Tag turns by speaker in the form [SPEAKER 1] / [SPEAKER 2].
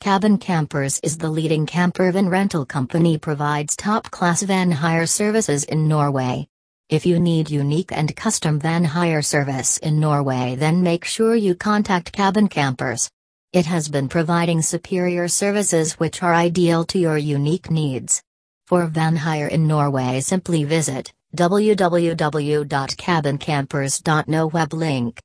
[SPEAKER 1] Cabin Campers is the leading camper van rental company provides top-class van hire services in Norway. If you need unique and custom van hire service in Norway then make sure you contact Cabin Campers. It has been providing superior services which are ideal to your unique needs. For van hire in Norway simply visit www.cabincampers.no web link.